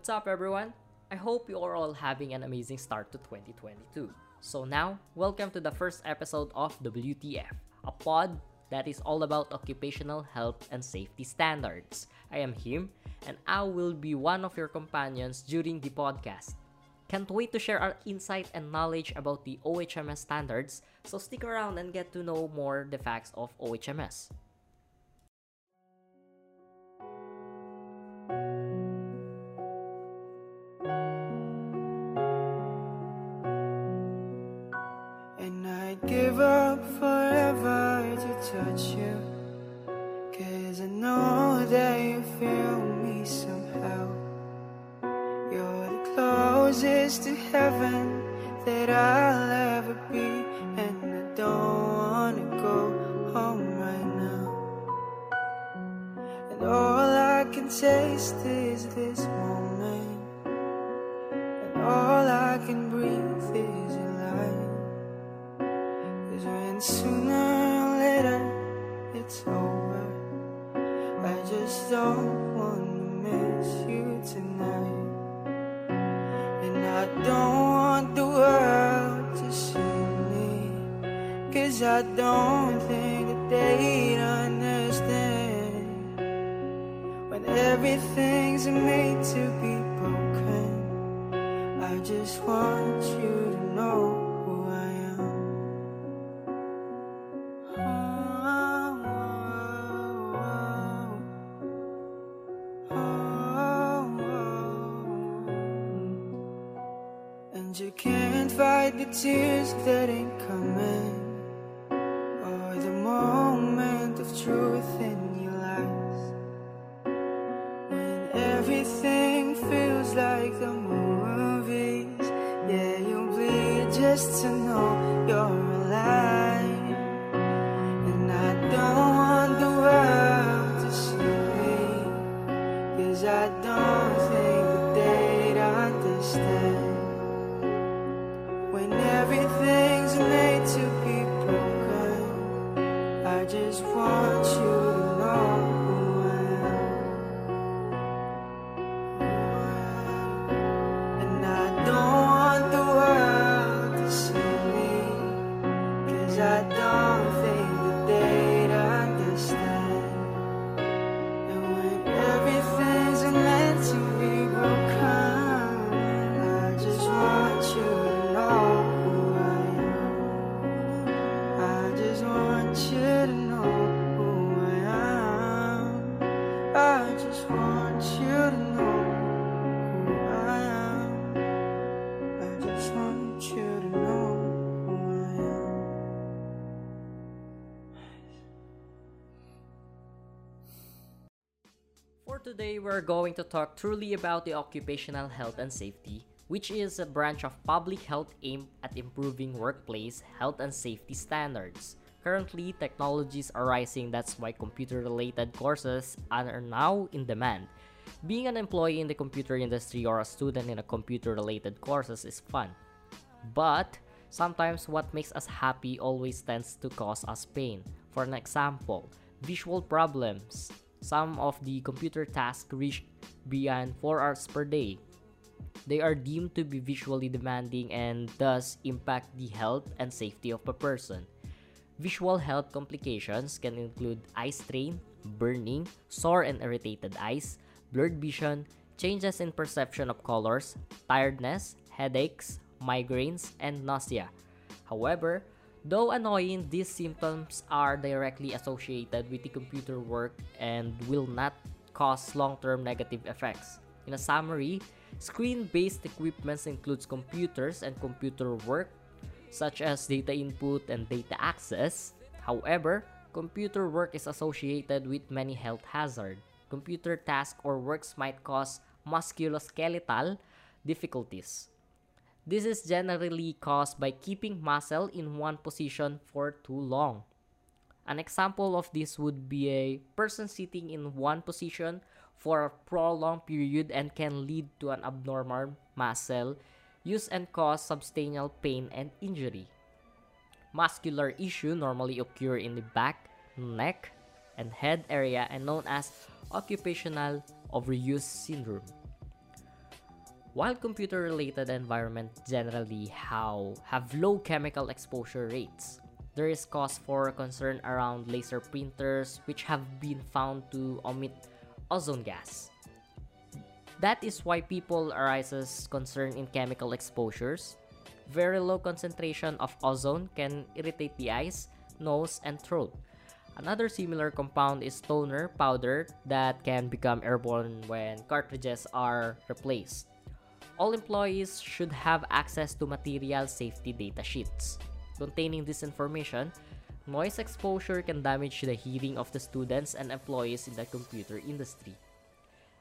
What's up, everyone? I hope you are all having an amazing start to 2022. So, now, welcome to the first episode of WTF, a pod that is all about occupational health and safety standards. I am Him, and I will be one of your companions during the podcast. Can't wait to share our insight and knowledge about the OHMS standards, so stick around and get to know more the facts of OHMS. This moment. And all I can breathe is your light. Cause when sooner or later it's over, I just don't wanna miss you tonight. And I don't want the world to see me, cause I don't think that they'd understand. Everything's made to be broken, I just want you to know who I am. And you can't fight the tears that ain't coming, like the movies, yeah, you'll bleed just to know today, we're going to talk truly about the occupational health and safety, which is a branch of public health aimed at improving workplace health and safety standards. Currently, technologies are rising, that's why computer related courses are now in demand. Being an employee in the computer industry or a student in a computer related courses is fun. But sometimes what makes us happy always tends to cause us pain. For an example, visual problems. Some of the computer tasks reach beyond 4 hours per day. They are deemed to be visually demanding and thus impact the health and safety of a person. Visual health complications can include eye strain, burning, sore and irritated eyes, blurred vision, changes in perception of colors, tiredness, headaches, migraines, and nausea. However, though annoying, these symptoms are directly associated with the computer work and will not cause long-term negative effects. In a summary, screen-based equipments includes computers and computer work such as data input and data access. However, computer work is associated with many health hazards. Computer tasks or works might cause musculoskeletal difficulties. This is generally caused by keeping muscle in one position for too long. An example of this would be a person sitting in one position for a prolonged period and can lead to an abnormal muscle use and cause substantial pain and injury. Muscular issue normally occur in the back, neck, and head area and known as occupational overuse syndrome. While computer-related environments generally how have low chemical exposure rates, there is cause for concern around laser printers which have been found to emit ozone gas. That is why people arises concern in chemical exposures. Very low concentration of ozone can irritate the eyes, nose, and throat. Another similar compound is toner powder that can become airborne when cartridges are replaced all employees should have access to material safety data sheets. Containing this information, noise exposure can damage the hearing of the students and employees in the computer industry.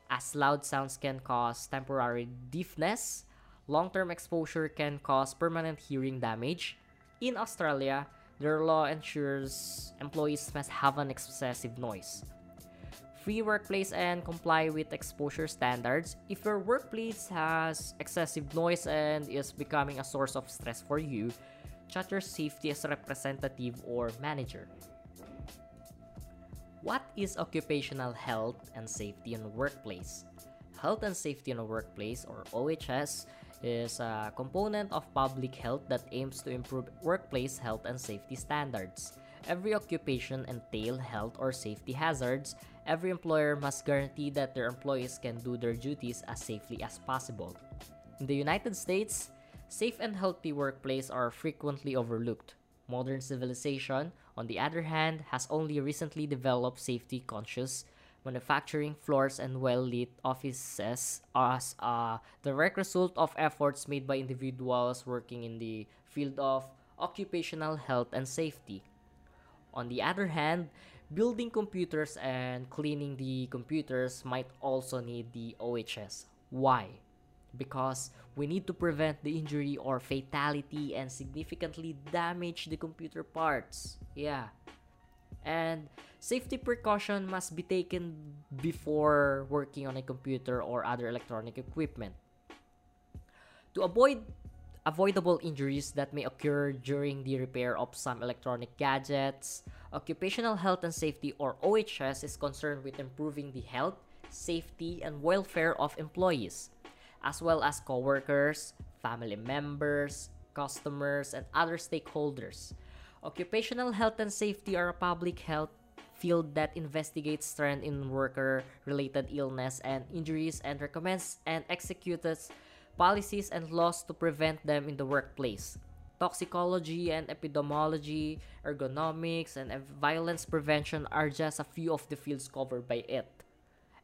As loud sounds can cause temporary deafness, long term exposure can cause permanent hearing damage. In Australia, their law ensures employees must have an excessive noise free workplace and comply with exposure standards. If your workplace has excessive noise and is becoming a source of stress for you, chat your safety as representative or manager. What is occupational health and safety in the workplace? Health and safety in the workplace, or OHS, is a component of public health that aims to improve workplace health and safety standards. Every occupation entail health or safety hazards every employer must guarantee that their employees can do their duties as safely as possible. In the United States, safe and healthy workplaces are frequently overlooked. Modern civilization, on the other hand, has only recently developed safety conscious manufacturing floors and well lit offices as a direct result of efforts made by individuals working in the field of occupational health and safety. On the other hand, Building computers and cleaning the computers might also need the OHS. Why? Because we need to prevent the injury or fatality and significantly damage the computer parts. Yeah. And safety precaution must be taken before working on a computer or other electronic equipment. To avoid avoidable injuries that may occur during the repair of some electronic gadgets, Occupational Health and Safety or OHS is concerned with improving the health, safety, and welfare of employees, as well as coworkers, family members, customers, and other stakeholders. Occupational health and safety are a public health field that investigates trend in worker related illness and injuries and recommends and executes policies and laws to prevent them in the workplace toxicology and epidemiology, ergonomics, and violence prevention are just a few of the fields covered by it.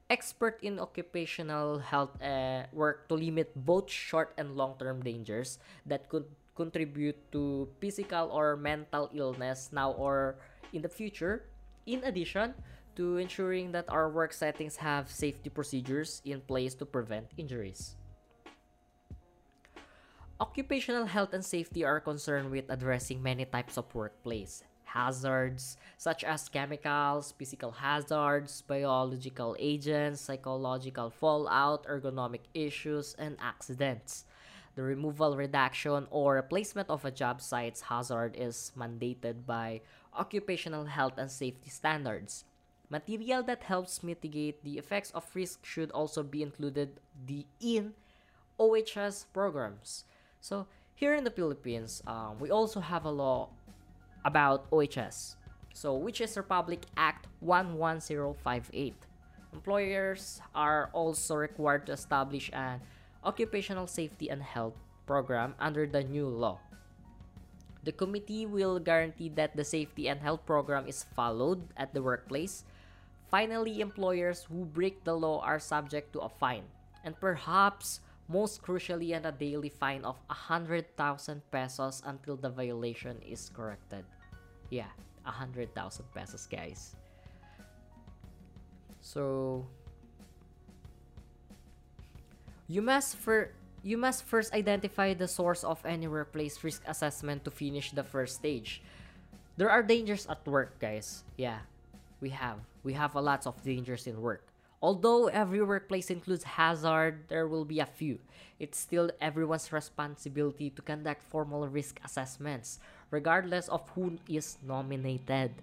Expert in occupational health uh, work to limit both short and long term dangers that could contribute to physical or mental illness now or in the future. In addition, to ensuring that our work settings have safety procedures in place to prevent injuries. Occupational health and safety are concerned with addressing many types of workplace hazards such as chemicals, physical hazards, biological agents, psychological fallout, ergonomic issues, and accidents. The removal, reduction, or replacement of a job site's hazard is mandated by occupational health and safety standards. Material that helps mitigate the effects of risk should also be included in OHS programs. So here in the Philippines, um, we also have a law about OHS. So which is Republic Act 11058. Employers are also required to establish an occupational safety and health program under the new law. The committee will guarantee that the safety and health program is followed at the workplace. Finally, employers who break the law are subject to a fine and perhaps most crucially and a daily fine of 100,000 pesos until the violation is corrected. Yeah, 100,000 pesos, guys. So you must for you must first identify the source of any workplace risk assessment to finish the first stage. There are dangers at work, guys. Yeah, we have. We have a lot of dangers in work. Although every workplace includes hazard, there will be a few. It's still everyone's responsibility to conduct formal risk assessments, regardless of who is nominated.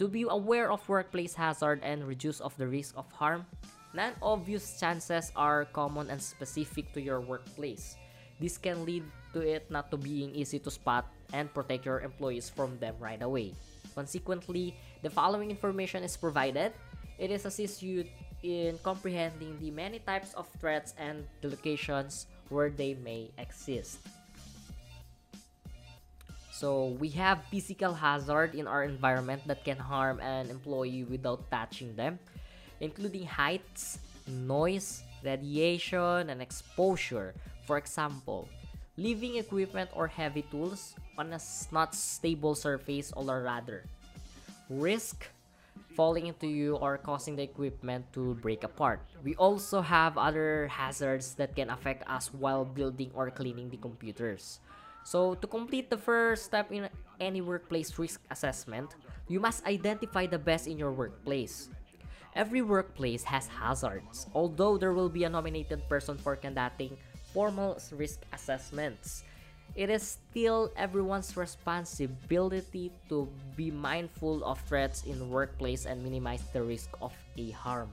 To be aware of workplace hazard and reduce of the risk of harm, Non obvious chances are common and specific to your workplace. This can lead to it not to being easy to spot and protect your employees from them right away. Consequently, the following information is provided. It is assists you in comprehending the many types of threats and the locations where they may exist. So we have physical hazard in our environment that can harm an employee without touching them, including heights, noise, radiation, and exposure. For example, leaving equipment or heavy tools on a not stable surface or rather risk falling into you or causing the equipment to break apart. We also have other hazards that can affect us while building or cleaning the computers. So, to complete the first step in any workplace risk assessment, you must identify the best in your workplace. Every workplace has hazards, although there will be a nominated person for conducting formal risk assessments. It is still everyone's responsibility to be mindful of threats in workplace and minimize the risk of a harm.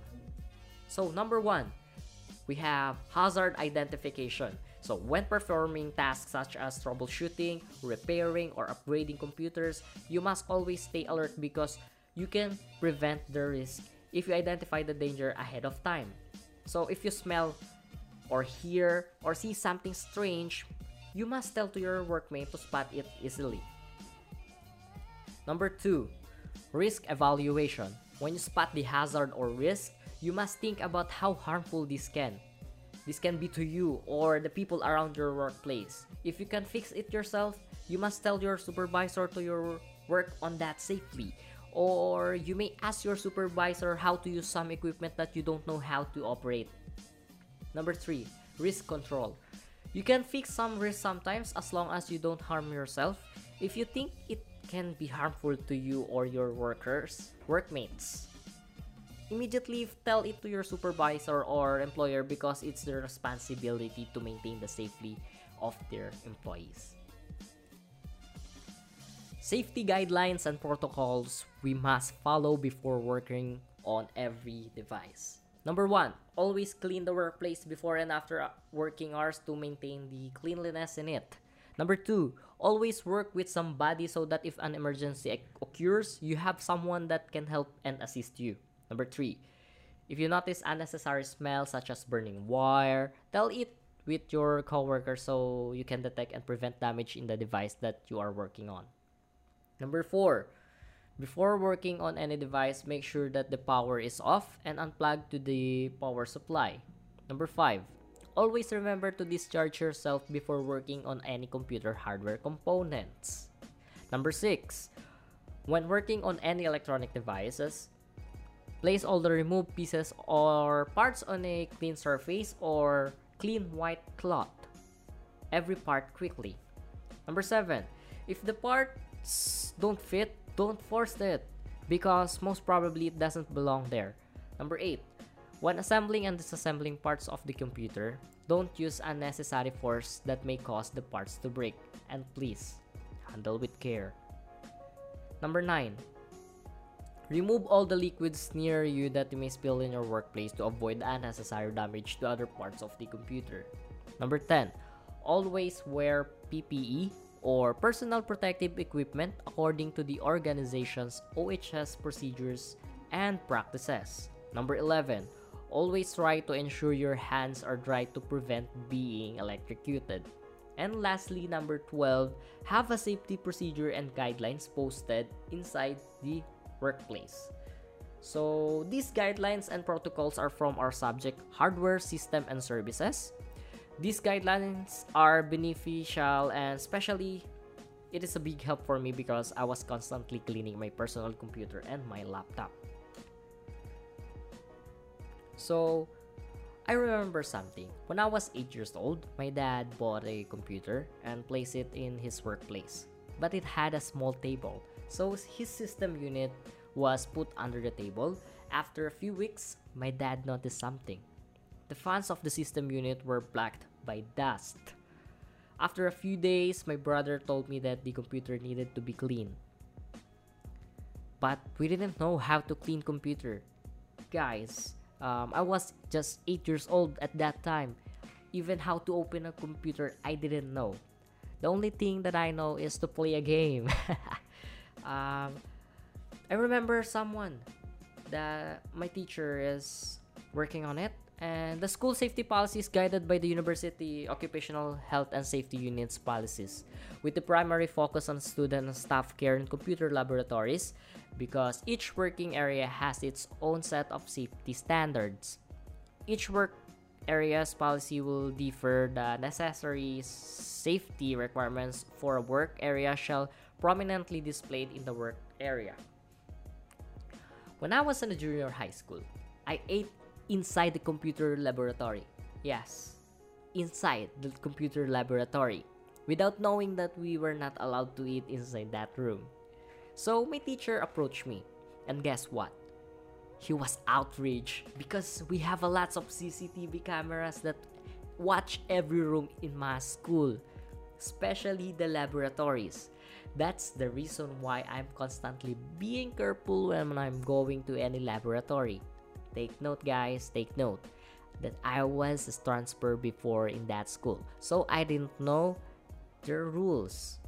So, number one, we have hazard identification. So, when performing tasks such as troubleshooting, repairing, or upgrading computers, you must always stay alert because you can prevent the risk if you identify the danger ahead of time. So, if you smell or hear or see something strange, you must tell to your workmate to spot it easily. Number 2. Risk evaluation. When you spot the hazard or risk, you must think about how harmful this can this can be to you or the people around your workplace. If you can fix it yourself, you must tell your supervisor to your work on that safely. Or you may ask your supervisor how to use some equipment that you don't know how to operate. Number 3, risk control. You can fix some risks sometimes as long as you don't harm yourself. If you think it can be harmful to you or your workers, workmates, immediately tell it to your supervisor or employer because it's their responsibility to maintain the safety of their employees. Safety guidelines and protocols we must follow before working on every device. Number one, always clean the workplace before and after working hours to maintain the cleanliness in it. Number two, always work with somebody so that if an emergency occurs, you have someone that can help and assist you. Number three, if you notice unnecessary smell such as burning wire, tell it with your coworker so you can detect and prevent damage in the device that you are working on. Number four, before working on any device, make sure that the power is off and unplugged to the power supply. Number five, always remember to discharge yourself before working on any computer hardware components. Number six, when working on any electronic devices, Place all the removed pieces or parts on a clean surface or clean white cloth. Every part quickly. Number 7. If the parts don't fit, don't force it because most probably it doesn't belong there. Number 8. When assembling and disassembling parts of the computer, don't use unnecessary force that may cause the parts to break and please handle with care. Number 9. Remove all the liquids near you that you may spill in your workplace to avoid unnecessary damage to other parts of the computer. Number 10. Always wear PPE or personal protective equipment according to the organization's OHS procedures and practices. Number 11. Always try to ensure your hands are dry to prevent being electrocuted. And lastly, number 12, have a safety procedure and guidelines posted inside the workplace. So, these guidelines and protocols are from our subject hardware, system, and services. These guidelines are beneficial and especially it is a big help for me because I was constantly cleaning my personal computer and my laptop. So, I remember something. When I was 8 years old, my dad bought a computer and placed it in his workplace. But it had a small table so his system unit was put under the table. After a few weeks, my dad noticed something. The fans of the system unit were blacked by dust. After a few days, my brother told me that the computer needed to be cleaned. But we didn't know how to clean computer. Guys, Um, I was just 8 years old at that time. Even how to open a computer, I didn't know. The only thing that I know is to play a game. um, I remember someone that my teacher is working on it and the school safety policy is guided by the university occupational health and safety unit's policies with the primary focus on student and staff care and computer laboratories because each working area has its own set of safety standards. Each work area's policy will differ. The necessary safety requirements for a work area shall prominently displayed in the work area. When i was in a junior high school i ate inside the computer laboratory. Yes, inside the computer laboratory, without knowing that we were not allowed to eat inside that room. So my teacher approached me, and guess what? He was outraged because we have a lots of CCTV cameras that watch every room in my school, especially the laboratories. That's the reason why I'm constantly being careful when I'm going to any laboratory. Take note, guys, take note that I was a transfer before in that school, so I didn't know the rules.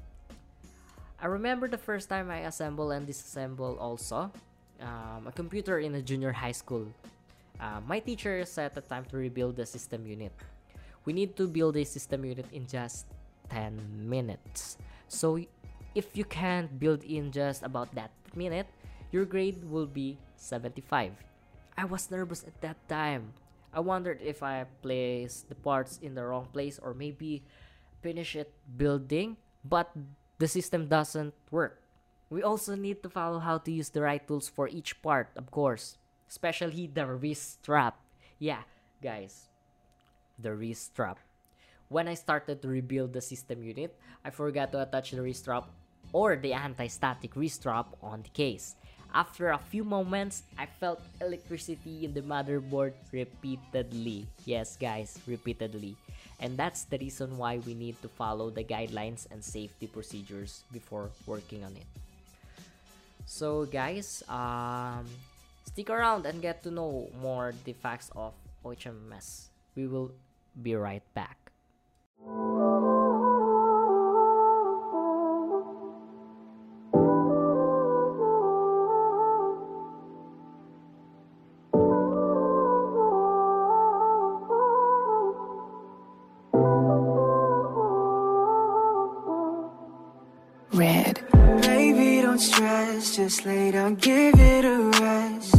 I remember the first time I assemble and disassemble also um, a computer in a junior high school. Uh, my teacher set the time to rebuild the system unit. We need to build a system unit in just 10 minutes. So if you can't build in just about that minute, your grade will be 75. I was nervous at that time. I wondered if I placed the parts in the wrong place or maybe finish it building, but the system doesn't work. We also need to follow how to use the right tools for each part, of course, especially the wrist strap. Yeah, guys, the wrist strap. When I started to rebuild the system unit, I forgot to attach the wrist strap or the anti-static wrist strap on the case. After a few moments, I felt electricity in the motherboard repeatedly. Yes, guys, repeatedly. And that's the reason why we need to follow the guidelines and safety procedures before working on it. So, guys, um, stick around and get to know more the facts of OHMS. We will be right back. Just lay down, give it a rest.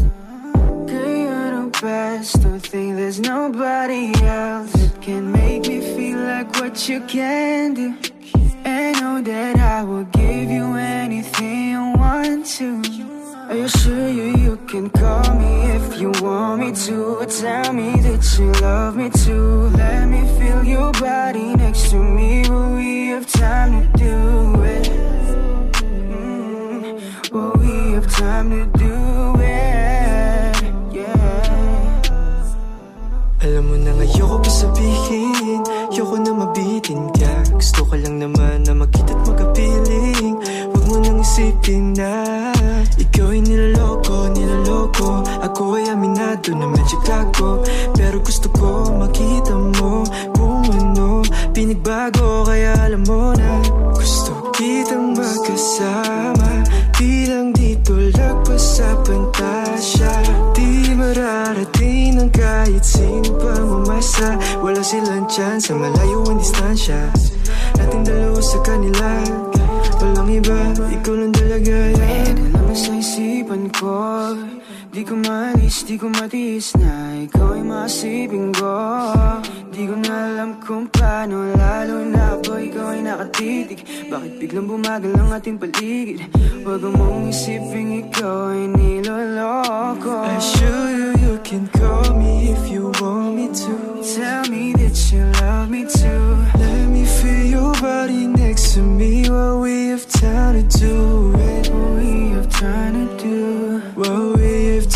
Girl, you're the best. Don't think there's nobody else that can make me feel like what you can do. And know that I will give you anything you want to. Are you sure you, you can call me if you want me to? Tell me that you love me too. Let me feel your body next to me. Will we have time to do it? Have time to do it yeah. Alam mo na ngayoko pa sabihin. Ayoko na mabitin ka Gusto ka lang naman na makita't magkapiling. Huwag mo nang isipin na Ikaw ay niloloko, niloloko. Ako ay aminado na medyo gago Pero gusto ko makita mo Kung ano. Pinagbago kaya alam mo na Gusto kitang magkasama Di lang dito lagpas sa pantasya Di mararating ng kahit sino pang umasa. Wala silang chance sa malayong distansya. Nating dalawa sa kanila. Walang iba, ikaw lang talaga. Yan naman sa isipan ko Di ko malis, di ko matiis na Ikaw ay masiping ko Di ko na alam kung paano Lalo na ako ikaw ay nakatitig Bakit biglang bumagal ang ating paligid Huwag mong isipin ikaw ay niloloko I assure you you can call me if you want me to. Tell me that you love me too. Let me feel your body next to me. While we have time to do. What we have time to do. While we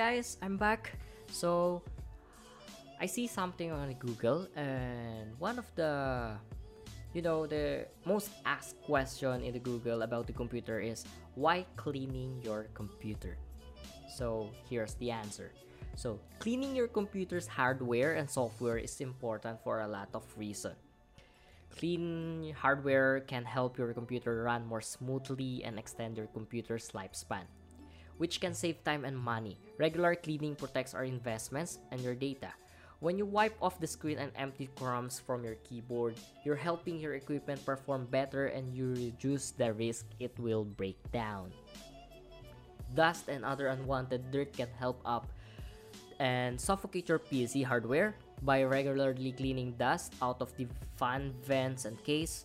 guys, I'm back. So I see something on Google and one of the you know the most asked question in the Google about the computer is why cleaning your computer? So here's the answer. So cleaning your computer's hardware and software is important for a lot of reasons. Clean hardware can help your computer run more smoothly and extend your computer's lifespan, which can save time and money. Regular cleaning protects our investments and your data. When you wipe off the screen and empty crumbs from your keyboard, you're helping your equipment perform better and you reduce the risk it will break down. Dust and other unwanted dirt can help up and suffocate your PC hardware by regularly cleaning dust out of the fan vents and case.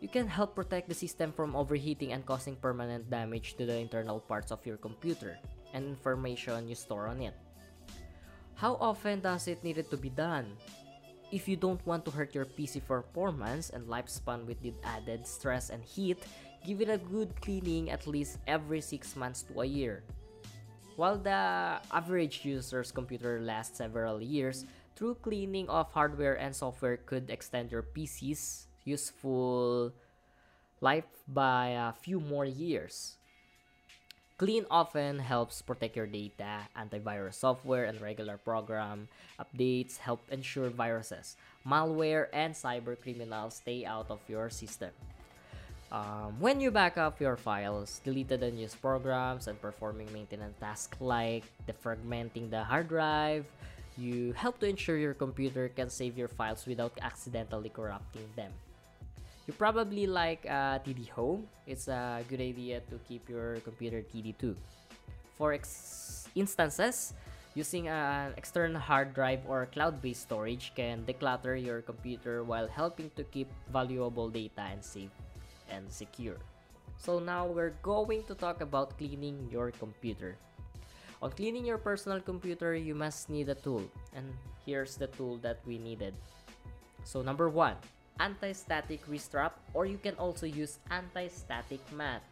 You can help protect the system from overheating and causing permanent damage to the internal parts of your computer and information you store on it. How often does it need to be done? If you don't want to hurt your PC performance and lifespan with the added stress and heat, give it a good cleaning at least every 6 months to a year. While the average user's computer lasts several years, true cleaning of hardware and software could extend your PC's useful life by a few more years. Clean often helps protect your data. Antivirus software and regular program updates help ensure viruses, malware, and cyber criminals stay out of your system. Um, when you back up your files, deleted unused programs, and performing maintenance tasks like defragmenting the hard drive, you help to ensure your computer can save your files without accidentally corrupting them. You probably like uh, TD Home. It's a good idea to keep your computer TD too. For ex- instances, using an external hard drive or cloud-based storage can declutter your computer while helping to keep valuable data and safe and secure. So now we're going to talk about cleaning your computer. On cleaning your personal computer, you must need a tool. And here's the tool that we needed. So number 1, anti-static wrist strap or you can also use anti-static mat.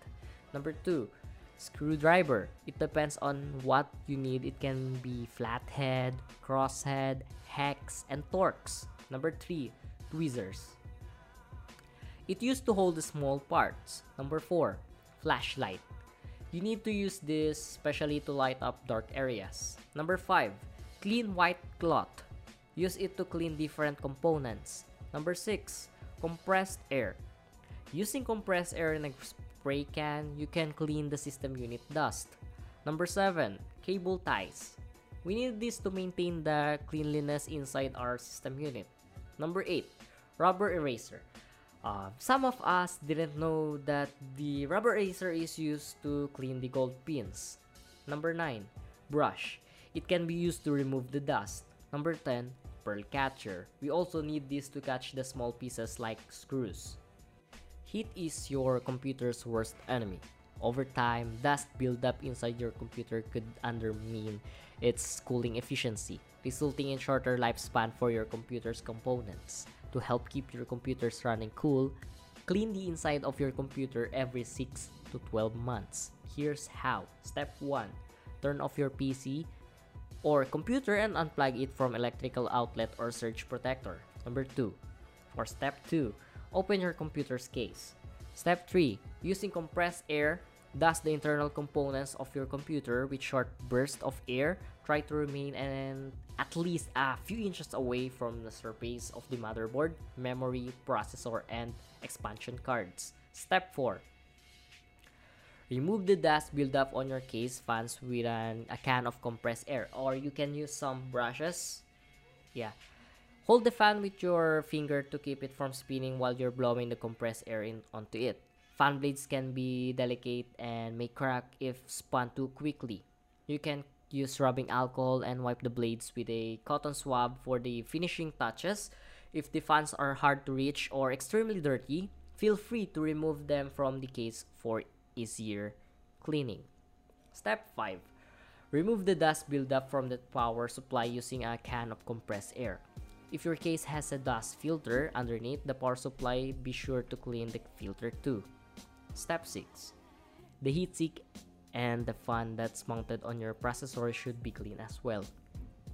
Number 2, screwdriver. It depends on what you need. It can be flathead, crosshead, hex, and Torx. Number 3, tweezers. It used to hold the small parts. Number 4, flashlight. You need to use this especially to light up dark areas. Number 5, clean white cloth. Use it to clean different components. Number 6, compressed air. Using compressed air in a spray can, you can clean the system unit dust. Number 7, cable ties. We need this to maintain the cleanliness inside our system unit. Number 8, rubber eraser. Uh, some of us didn't know that the rubber eraser is used to clean the gold pins. Number 9, brush. It can be used to remove the dust. Number 10, pearl catcher. We also need this to catch the small pieces like screws. Heat is your computer's worst enemy. Over time, dust buildup inside your computer could undermine its cooling efficiency, resulting in shorter lifespan for your computer's components. To help keep your computers running cool, clean the inside of your computer every 6 to 12 months. Here's how. Step 1. Turn off your PC or computer and unplug it from electrical outlet or surge protector. Number 2. For step 2, open your computer's case. Step 3. Using compressed air, dust the internal components of your computer with short bursts of air. Try to remain at least a few inches away from the surface of the motherboard, memory, processor, and expansion cards. Step 4. Remove the dust buildup on your case fans with an, a can of compressed air or you can use some brushes. Yeah. Hold the fan with your finger to keep it from spinning while you're blowing the compressed air in onto it. Fan blades can be delicate and may crack if spun too quickly. You can use rubbing alcohol and wipe the blades with a cotton swab for the finishing touches. If the fans are hard to reach or extremely dirty, feel free to remove them from the case for easier cleaning. Step 5. Remove the dust buildup from the power supply using a can of compressed air. If your case has a dust filter underneath the power supply, be sure to clean the filter too. Step 6. The heatsink and the fan that's mounted on your processor should be clean as well.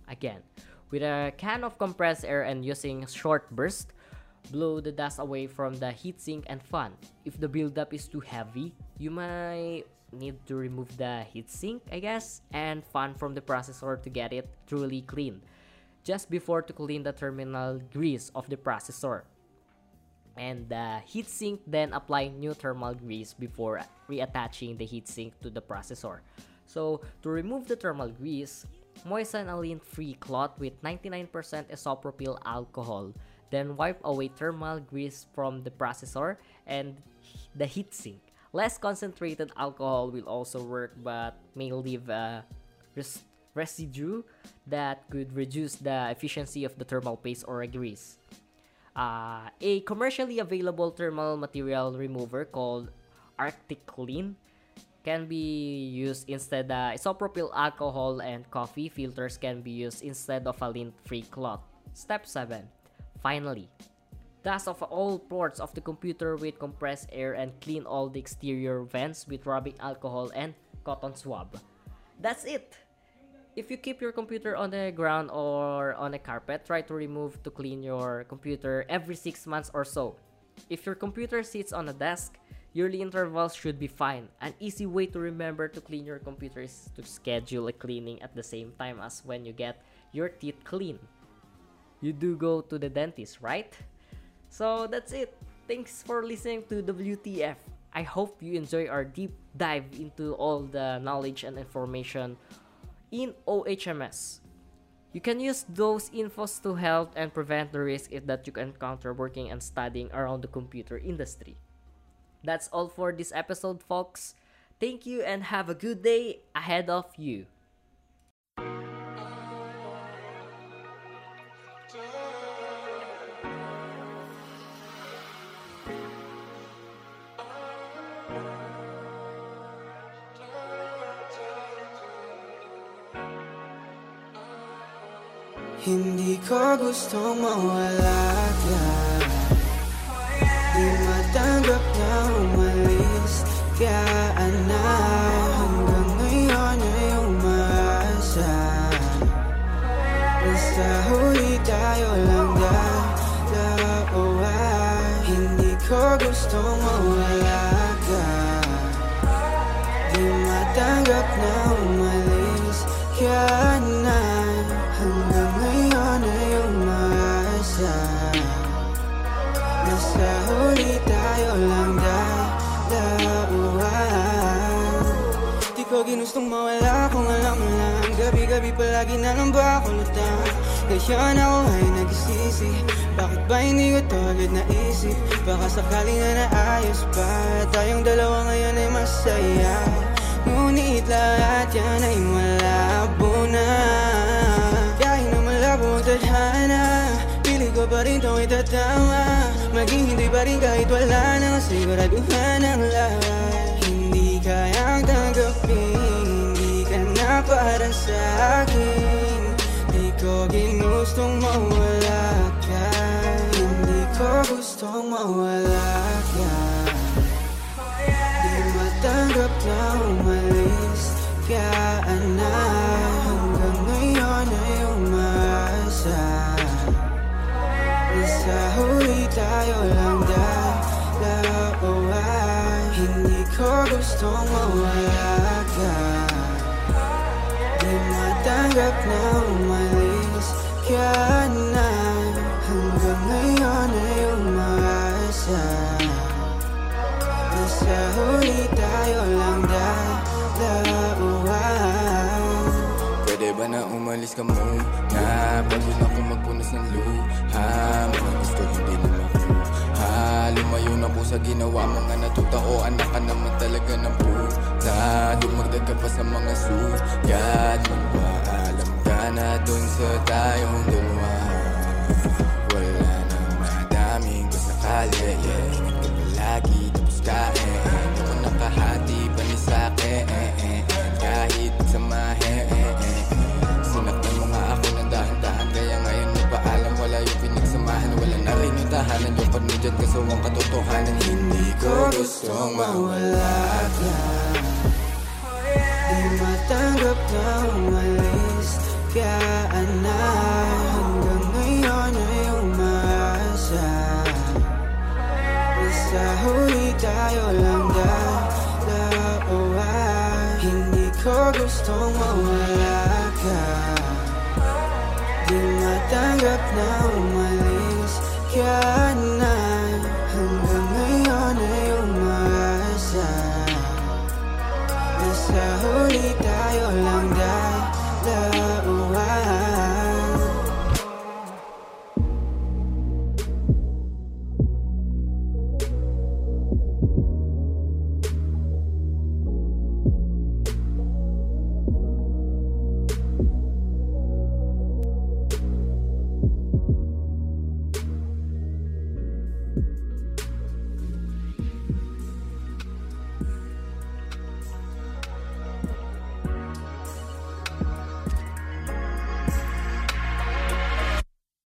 Again, with a can of compressed air and using short burst, blow the dust away from the heatsink and fan. If the buildup is too heavy, you might need to remove the heatsink, I guess, and fan from the processor to get it truly clean. Just before to clean the thermal grease of the processor. And the heatsink then apply new thermal grease before reattaching the heatsink to the processor. So to remove the thermal grease, moisten a lint-free cloth with 99% isopropyl alcohol then wipe away thermal grease from the processor and the heatsink. Less concentrated alcohol will also work but may leave a res- residue that could reduce the efficiency of the thermal paste or grease. Uh, a commercially available thermal material remover called ArctiClean can be used instead uh, isopropyl alcohol and coffee filters can be used instead of a lint-free cloth. Step 7 Finally, dust off all ports of the computer with compressed air and clean all the exterior vents with rubbing alcohol and cotton swab. That's it! If you keep your computer on the ground or on a carpet, try to remove to clean your computer every 6 months or so. If your computer sits on a desk, yearly intervals should be fine. An easy way to remember to clean your computer is to schedule a cleaning at the same time as when you get your teeth clean you do go to the dentist, right? So that's it. Thanks for listening to WTF. I hope you enjoy our deep dive into all the knowledge and information in OHMS. You can use those infos to help and prevent the risk that you encounter working and studying around the computer industry. That's all for this episode, folks. Thank you and have a good day ahead of you. Hindi ko gustong mawala ka palagi na lang ba ako lutang Ngayon ako ay nagsisi Bakit ba hindi ko to agad naisip? Baka sakaling na naayos pa. Tayong dalawa ngayon ay masaya. Ngunit lahat yan ay malabo na. Kahit na malabo ang tadhana Pili ko pa rin itong itatama. Hindi pa rin kahit wala nang siguraduhan ang lahat. Hindi kayang tanggapin para sa akin. Di ko ginustong mawala ka. Hindi ko gustong mawala ka. Di matanggap na umalis ka na Hanggang ngayon ay umaasa Nasa huli tayo lang dalawa. Hindi ko gustong mawala ka matanggap na umalis ka na Hanggang ngayon ay umaasa Nasa huli tayo lang dalawa. Pwede ba na umalis ka muna? Pagod kung magpunas ng luha. Mga gusto hindi na makuha. Lumayo na po sa ginawa. Mga natutao Anak ka naman talaga ng puta. Dumagdag ka pa sa mga sugat Magpaalam ka na dun sa tayong dalawa. Wala nang madaming kasakali yeah. Ingat ka palagi tapos kain. Di ko nakahati pa ni sa'kin Kahit samahin Sinaktan mo nga ako ng dahan-dahan. Kaya ngayon nagpaalam Wala yung pinagsamahan. Wala na rin yung tahanan Yung panudyan kaso ang katotohanan. Hindi ko gustong mawala ka. Di matanggap na umalis ka na